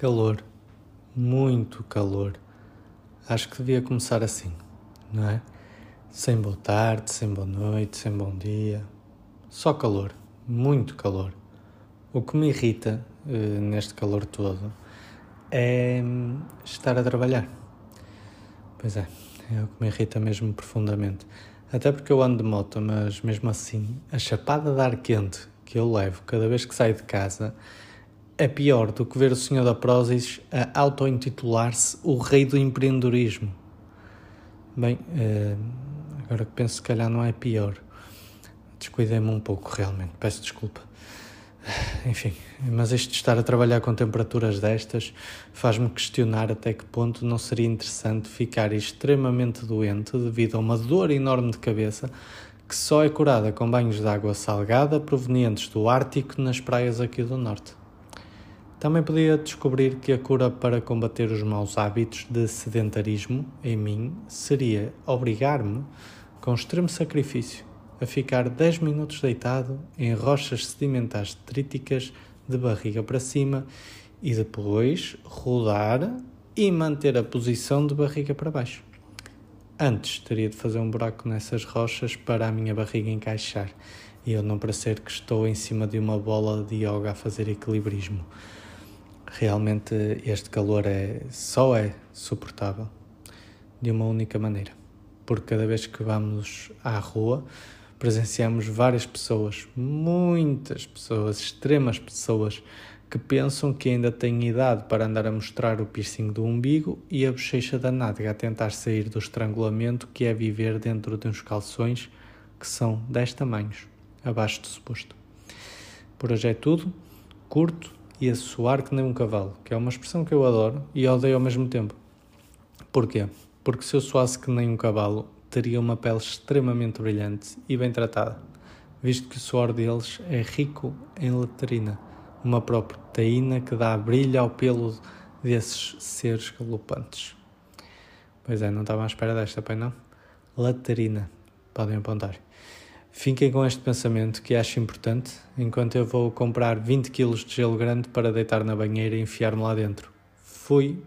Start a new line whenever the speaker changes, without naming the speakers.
Calor, muito calor. Acho que devia começar assim, não é? Sem boa tarde, sem boa noite, sem bom dia. Só calor, muito calor. O que me irrita uh, neste calor todo é hum, estar a trabalhar. Pois é, é o que me irrita mesmo profundamente. Até porque eu ando de moto, mas mesmo assim, a chapada de ar quente que eu levo cada vez que saio de casa é pior do que ver o senhor da Prozis a auto-intitular-se o rei do empreendedorismo. Bem, eh, agora que penso, se calhar não é pior. Descuidei-me um pouco, realmente. Peço desculpa. Enfim, mas isto de estar a trabalhar com temperaturas destas faz-me questionar até que ponto não seria interessante ficar extremamente doente devido a uma dor enorme de cabeça que só é curada com banhos de água salgada provenientes do Ártico nas praias aqui do Norte. Também podia descobrir que a cura para combater os maus hábitos de sedentarismo em mim seria obrigar-me, com extremo sacrifício, a ficar 10 minutos deitado em rochas sedimentares tríticas de barriga para cima e depois rodar e manter a posição de barriga para baixo. Antes teria de fazer um buraco nessas rochas para a minha barriga encaixar e eu não parecer que estou em cima de uma bola de yoga a fazer equilibrismo. Realmente este calor é só é suportável de uma única maneira, porque cada vez que vamos à rua presenciamos várias pessoas, muitas pessoas, extremas pessoas que pensam que ainda têm idade para andar a mostrar o piercing do umbigo e a bochecha da nádega a tentar sair do estrangulamento que é viver dentro de uns calções que são 10 tamanhos, abaixo do suposto. Por hoje é tudo, curto, e a suar que nem um cavalo, que é uma expressão que eu adoro e odeio ao mesmo tempo. Porquê? Porque se eu suasse que nem um cavalo, teria uma pele extremamente brilhante e bem tratada, visto que o suor deles é rico em latrina, uma proteína que dá brilho ao pelo desses seres galopantes. Pois é, não estava à espera desta, pai não? Latrina, podem apontar. Fiquem com este pensamento que acho importante, enquanto eu vou comprar 20 kg de gelo grande para deitar na banheira e enfiar-me lá dentro. Fui!